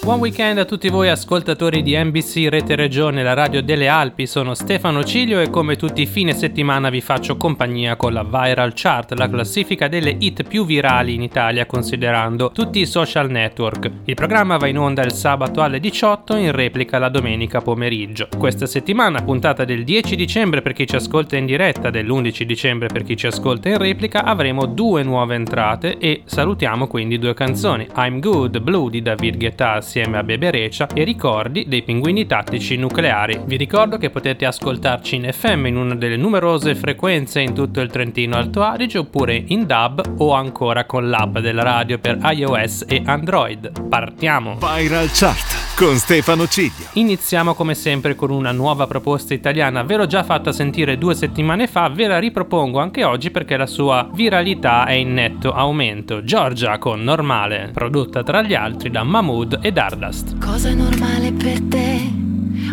Buon weekend a tutti voi ascoltatori di NBC Rete Regione, la radio delle Alpi, sono Stefano Ciglio e come tutti i fine settimana vi faccio compagnia con la Viral Chart, la classifica delle hit più virali in Italia considerando tutti i social network. Il programma va in onda il sabato alle 18 in replica la domenica pomeriggio. Questa settimana, puntata del 10 dicembre per chi ci ascolta in diretta, dell'11 dicembre per chi ci ascolta in replica, avremo due nuove entrate e salutiamo quindi due canzoni. I'm Good, Blue di David Guetta insieme a Bebe Recia e ricordi dei pinguini tattici nucleari. Vi ricordo che potete ascoltarci in FM in una delle numerose frequenze in tutto il Trentino Alto Adige oppure in DAB o ancora con l'app della radio per iOS e Android. Partiamo! Viral Chart con Stefano Ciglio. Iniziamo come sempre con una nuova proposta italiana. Ve l'ho già fatta sentire due settimane fa, ve la ripropongo anche oggi perché la sua viralità è in netto aumento. Giorgia con Normale, prodotta tra gli altri da Mahmood e Dardust. Cosa è normale per te?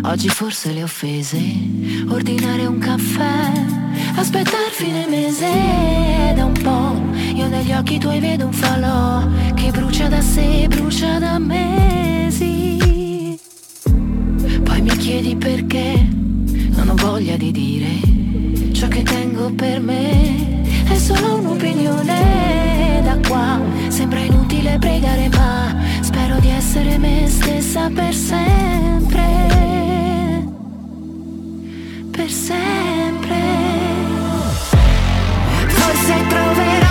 Oggi forse le offese, ordinare un caffè, aspettare fine mese da un po'. Io negli occhi tuoi vedo un falò che brucia da sé, brucia da mesi. Chiedi perché non ho voglia di dire ciò che tengo per me. È solo un'opinione da qua, sembra inutile pregare ma Spero di essere me stessa per sempre. Per sempre. Forse troverò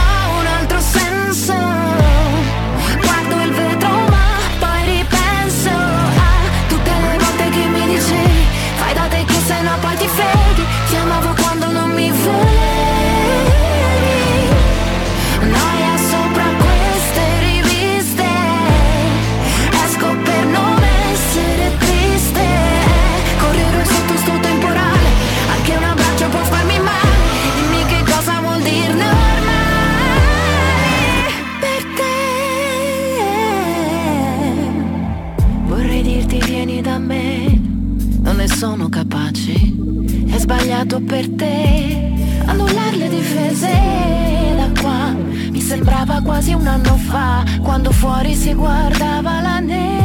sbagliato per te. Annullare le difese da qua. Mi sembrava quasi un anno fa. Quando fuori si guardava la neve.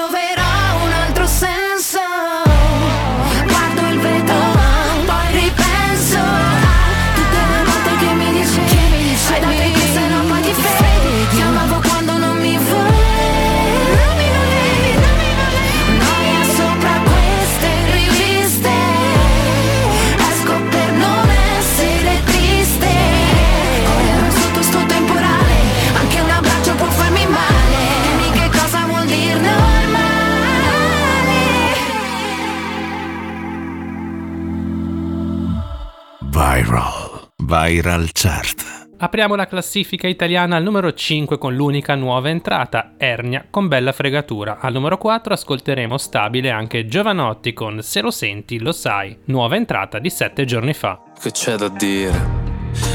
Viral. Chart. Apriamo la classifica italiana al numero 5 con l'unica nuova entrata, Ernia con bella fregatura. Al numero 4 ascolteremo stabile anche Giovanotti con Se lo senti, lo sai, nuova entrata di 7 giorni fa. Che c'è da dire?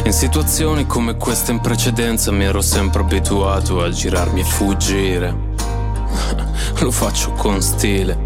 In situazioni come queste in precedenza mi ero sempre abituato a girarmi e fuggire. lo faccio con stile.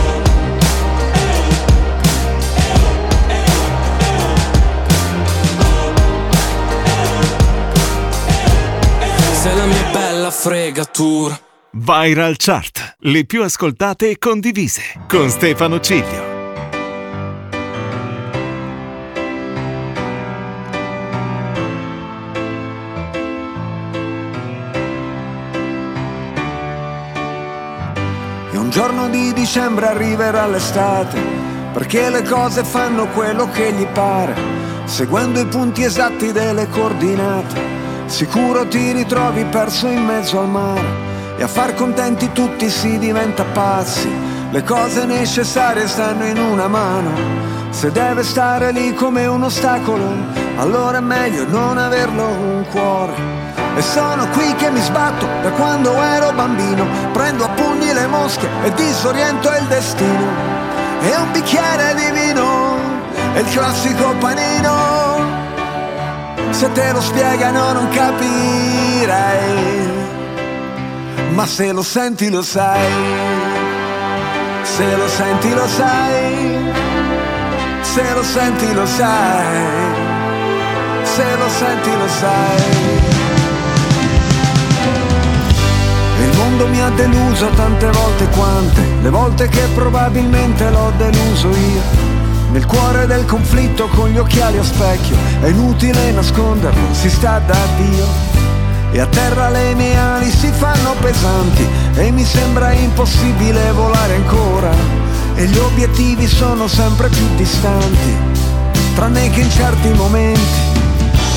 Sei la mia bella fregatura Viral Chart, le più ascoltate e condivise con Stefano Ciglio. giorno di dicembre arriverà l'estate, perché le cose fanno quello che gli pare, seguendo i punti esatti delle coordinate. Sicuro ti ritrovi perso in mezzo al mare e a far contenti tutti si diventa pazzi. Le cose necessarie stanno in una mano. Se deve stare lì come un ostacolo, allora è meglio non averlo un cuore. E sono qui che mi sbatto da quando ero bambino Prendo a pugni le mosche e disoriento il destino E un bicchiere di vino e il classico panino Se te lo spiegano non capirai Ma se lo senti lo sai Se lo senti lo sai Se lo senti lo sai Se lo senti lo sai il mondo mi ha deluso tante volte quante, le volte che probabilmente l'ho deluso io. Nel cuore del conflitto con gli occhiali a specchio, è inutile nasconderlo, si sta da Dio. E a terra le mie ali si fanno pesanti e mi sembra impossibile volare ancora. E gli obiettivi sono sempre più distanti, tranne che in certi momenti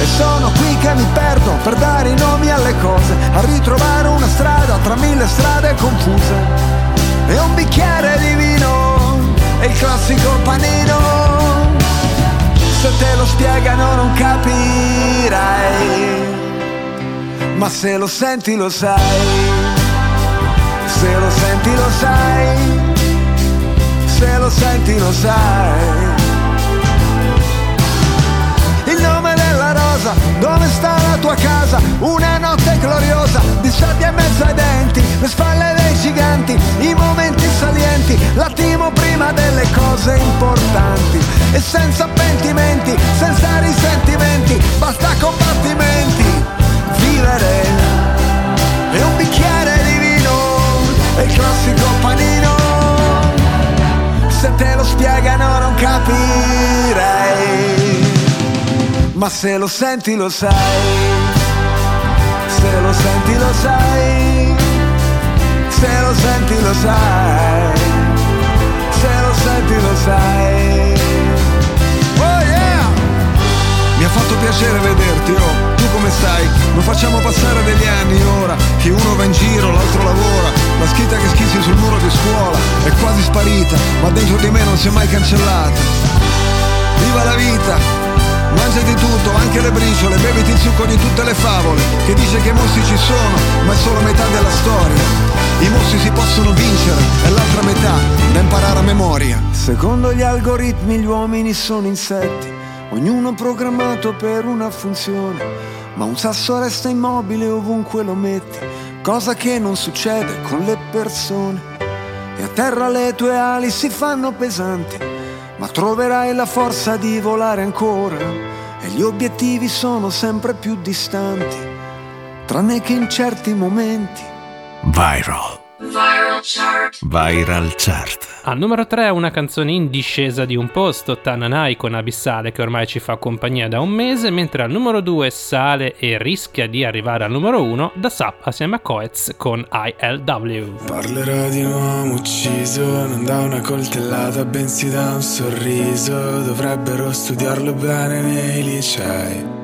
e sono qui che mi perdo per dare i nomi alle cose, a ritrovare una strada tra mille strade confuse. E un bicchiere di vino e il classico panino. Se te lo spiegano non capirai, ma se lo senti lo sai. Se lo senti lo sai. Se lo senti lo sai. rosa, dove sta la tua casa? Una notte gloriosa, di sabbia in mezzo ai denti, le spalle dei giganti, i momenti salienti, l'attimo prima delle cose importanti. senza pentimenti, senza risentimenti, basta combattimenti, vivere e un bicchiere di vino, è il classico panino, se te lo spiegano non capirei, ma se lo senti lo sai se lo senti lo sai, se lo senti lo sai, se lo senti lo sai. Oh! Mi ha fatto piacere vederti, oh, tu come stai? Lo facciamo passare degli anni ora, che uno va in giro, l'altro lavora, la scritta che schizzi sul muro di scuola è quasi sparita, ma dentro di me non si è mai cancellata. Viva la vita! Mangiati tutto, anche le briciole, beviti il succo di tutte le favole, che dice che i mostri ci sono, ma è solo metà della storia. I mostri si possono vincere, è l'altra metà da imparare a memoria. Secondo gli algoritmi gli uomini sono insetti, ognuno programmato per una funzione, ma un sasso resta immobile ovunque lo metti, cosa che non succede con le persone. E a terra le tue ali si fanno pesanti ma troverai la forza di volare ancora e gli obiettivi sono sempre più distanti, tranne che in certi momenti. Viral. Viral chart. Viral Chart. Al numero 3 una canzone in discesa di un posto, Tananai con Abissale che ormai ci fa compagnia da un mese, mentre al numero 2 sale e rischia di arrivare al numero 1 da Sap assieme a Coetz con ILW. Parlerò di un uomo ucciso, non da una coltellata, bensì da un sorriso. Dovrebbero studiarlo bene nei licei.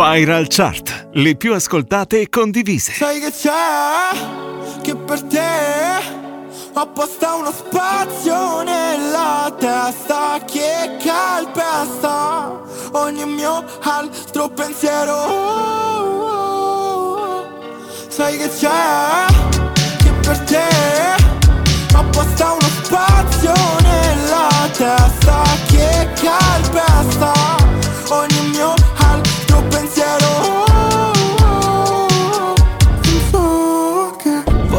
Viral Chart. Le più ascoltate e condivise. Sai che c'è, che per te apposta uno spazio nella testa che calpesta ogni mio altro pensiero. Sai che c'è? Che per te apposta uno spazio nella testa che calpesta ogni mio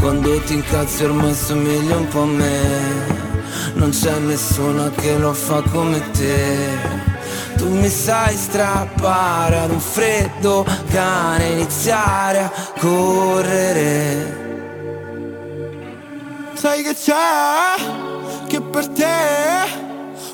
Quando ti incazzi ormai somigli un po' a me. Non c'è nessuno che lo fa come te. Tu mi sai strappare ad un freddo cane Iniziare a correre. Sai che c'è? Che per te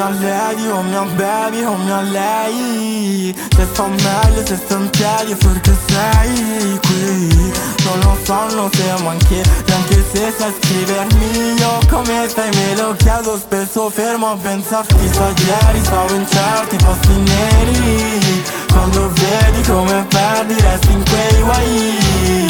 mia lady, o mia baby, o mia lei. Se sto meglio, se sto in piedi, perché sei qui. Non lo so, non siamo anche, anche se sai scrivermi. Io come stai me lo chiedo spesso fermo a pensarti Chissà ieri stavo in certi posti neri. Quando vedi come perdi resti in quei guai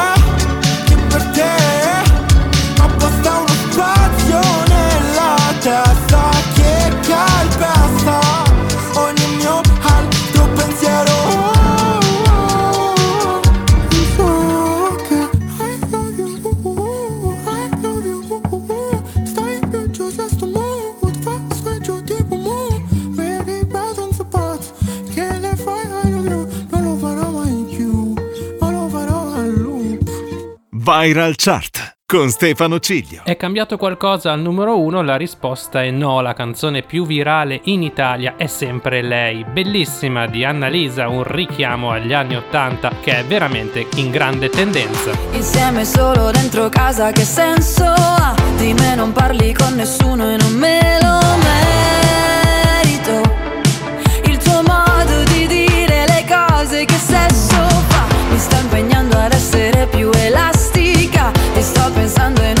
Viral Chart con Stefano Ciglio. È cambiato qualcosa al numero 1? La risposta è no, la canzone più virale in Italia è sempre lei. Bellissima di Annalisa, un richiamo agli anni 80 che è veramente in grande tendenza. Insieme solo dentro casa che senso ha? Di me non parli con nessuno e non me lo merito Il tuo modo di dire le cose che sesso fa Mi sta impegnando ad essere più pensando e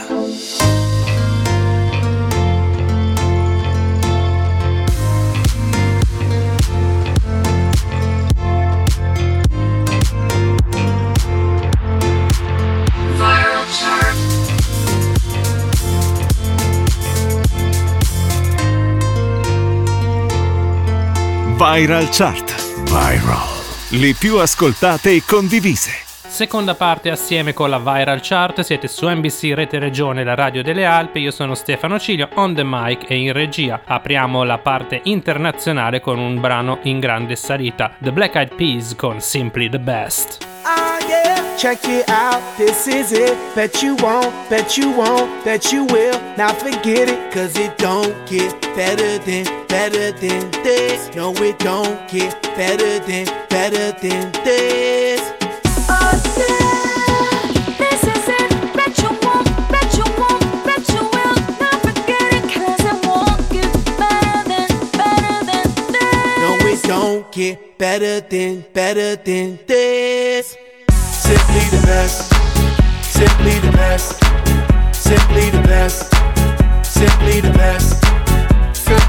Viral Chart. Viral. Le più ascoltate e condivise. Seconda parte assieme con la Viral Chart, siete su NBC Rete Regione, la radio delle Alpi, io sono Stefano Cilio, on the mic e in regia. Apriamo la parte internazionale con un brano in grande salita, The Black Eyed Peas con Simply the Best. Ah, yeah. Check it out, this is it. Bet you won't, bet you won't, bet you will. Now forget it, cause it don't get better than, better than this. No, it don't get better than, better than this. Don't get better than, better than this. Simply the best. Simply the best. Simply the best. Simply the best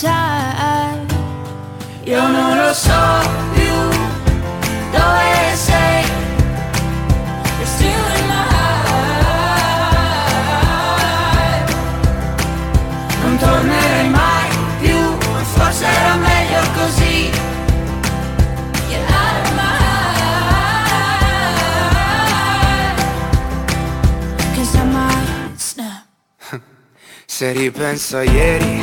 Time. Io non lo so più dove sei. You're still in my heart. Non tornerai mai più, forse era meglio così. Get out of my heart. 'Cause I might snap. Se ripenso a ieri,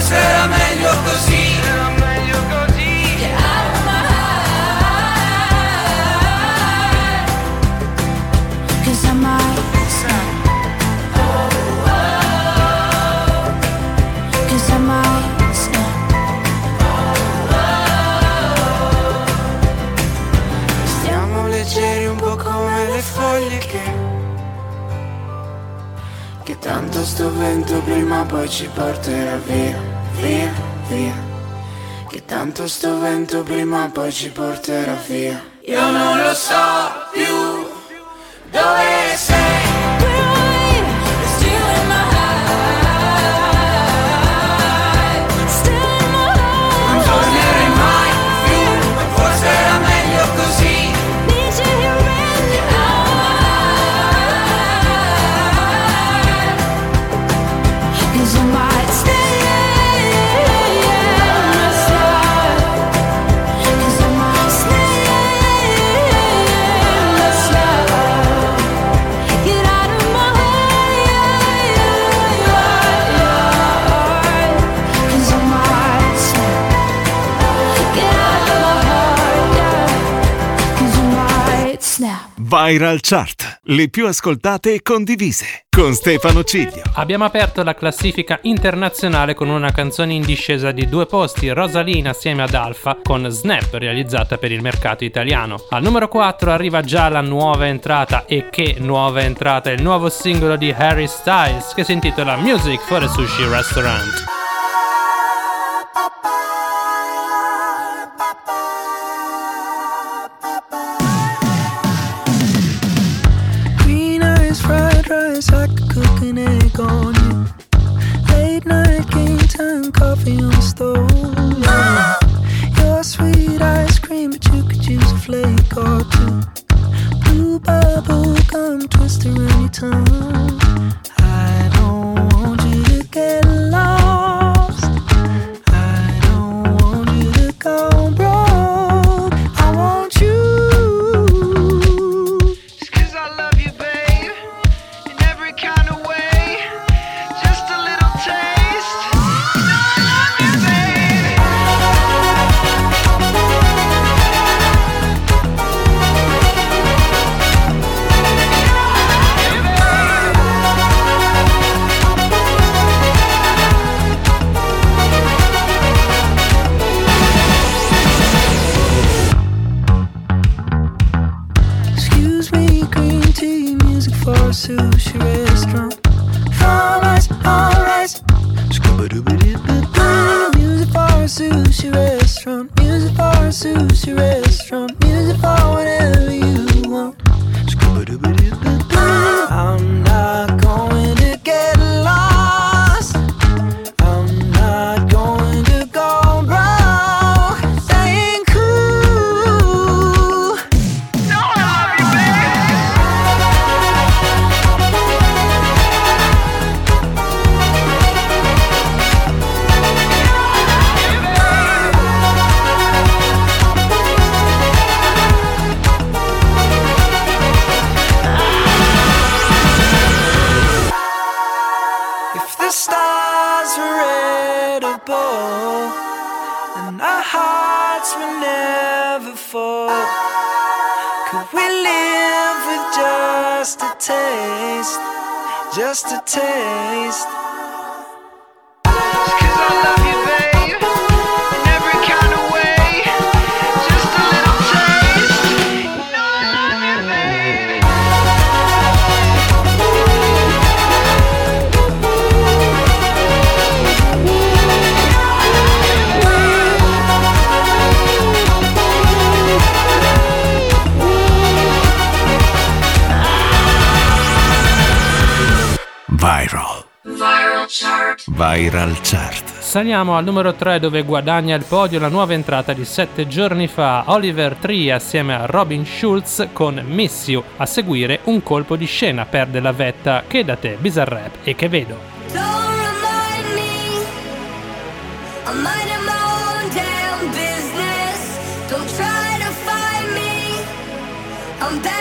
forse era meglio così. Era meglio così. Get out of my heart. 'Cause I might snap. Oh, oh. 'Cause I might snap. Stiamo leggeri un po' come le foglie che. Che tanto sto vento prima o poi ci porterà via, via, via. Che tanto sto vento prima o poi ci porterà via. Io non lo so Viral Chart. Le più ascoltate e condivise. Con Stefano Ciglio. Abbiamo aperto la classifica internazionale con una canzone in discesa di due posti, Rosalina assieme ad Alfa, con Snap realizzata per il mercato italiano. Al numero 4 arriva già la nuova entrata e che nuova entrata, il nuovo singolo di Harry Styles che si intitola Music for a Sushi Restaurant. Late night game time, coffee on the stove. Your sweet ice cream, but you could use a flake or two. Blue bubble gum twist around your tongue. for a sushi restaurant. Farmers, alright. Scuba dooby doo. Music for a sushi restaurant. Music for a sushi restaurant. Viral Chart. Saliamo al numero 3 dove guadagna il podio la nuova entrata di 7 giorni fa Oliver Tree assieme a Robin Schulz con Miss You. A seguire un colpo di scena perde la vetta che da te Bizarrap e che vedo. Don't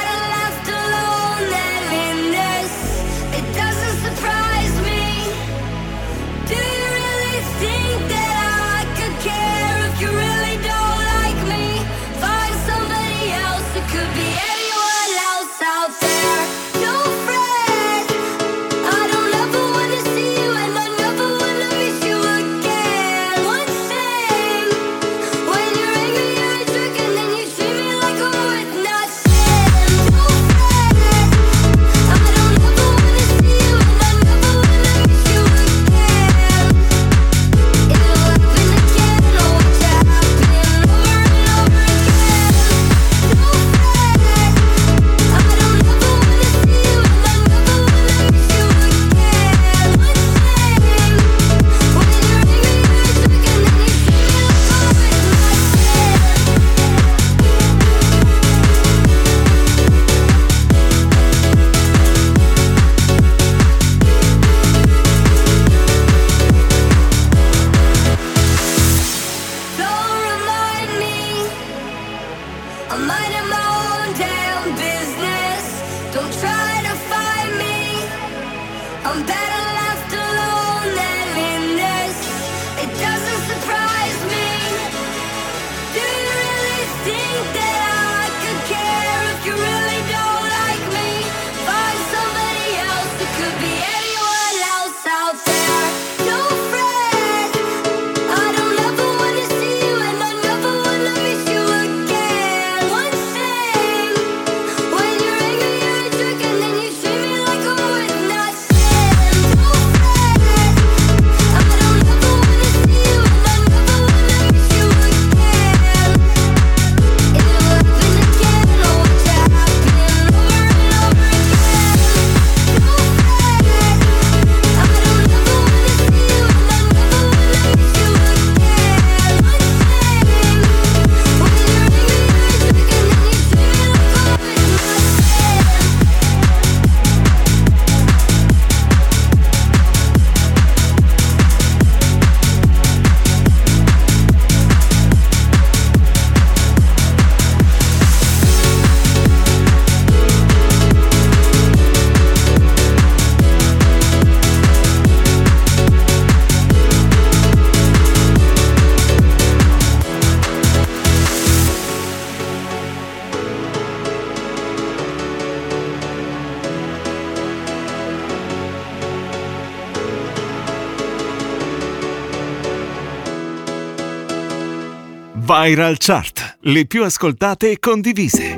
Viral Chart, le più ascoltate e condivise.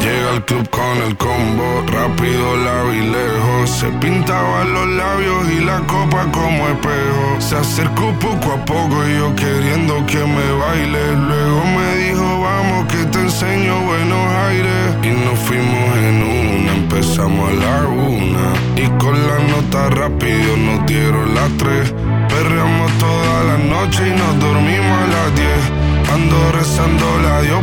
Llega al club con el combo, rápido la vi lejos. Se pintaba los labios y la copa como espejo. Se acercó poco a poco y yo queriendo que me baile. Luego me dijo, rápido, nos dieron las tres. Perreamos toda la noche y nos dormimos a las diez. Ando rezando la Dios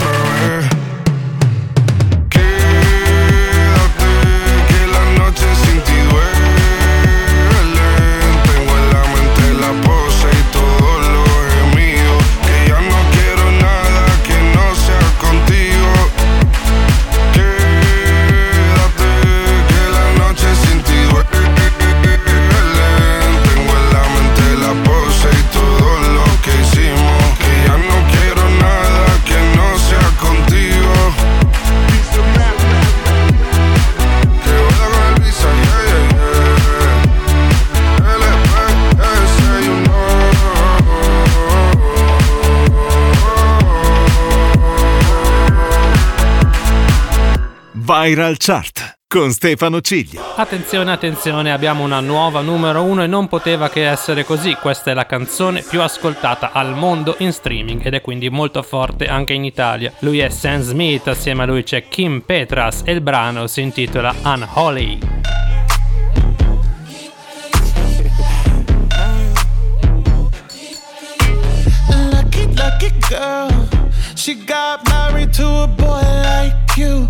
Viral Chart con Stefano Ciglio. Attenzione, attenzione, abbiamo una nuova numero uno e non poteva che essere così. Questa è la canzone più ascoltata al mondo in streaming ed è quindi molto forte anche in Italia. Lui è Sam Smith, assieme a lui c'è Kim Petras e il brano si intitola Unholy. Lucky, lucky girl. She got married to a boy like you.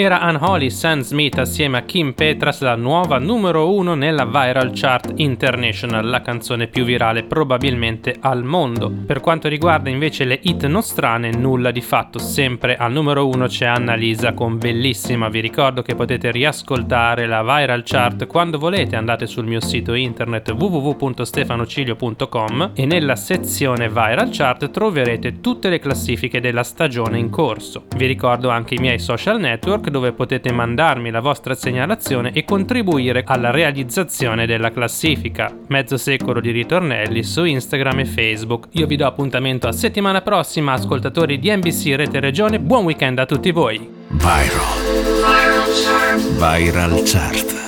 Era Unholy Sam Smith assieme a Kim Petras la nuova numero uno nella Viral Chart International, la canzone più virale probabilmente al mondo. Per quanto riguarda invece le hit nostrane, nulla di fatto, sempre al numero uno c'è Annalisa con Bellissima. Vi ricordo che potete riascoltare la Viral Chart quando volete, andate sul mio sito internet www.stefanocilio.com e nella sezione Viral Chart troverete tutte le classifiche della stagione in corso. Vi ricordo anche i miei social network dove potete mandarmi la vostra segnalazione e contribuire alla realizzazione della classifica. Mezzo secolo di ritornelli su Instagram e Facebook. Io vi do appuntamento a settimana prossima, ascoltatori di NBC Rete Regione. Buon weekend a tutti voi! Viral. Viral Chart.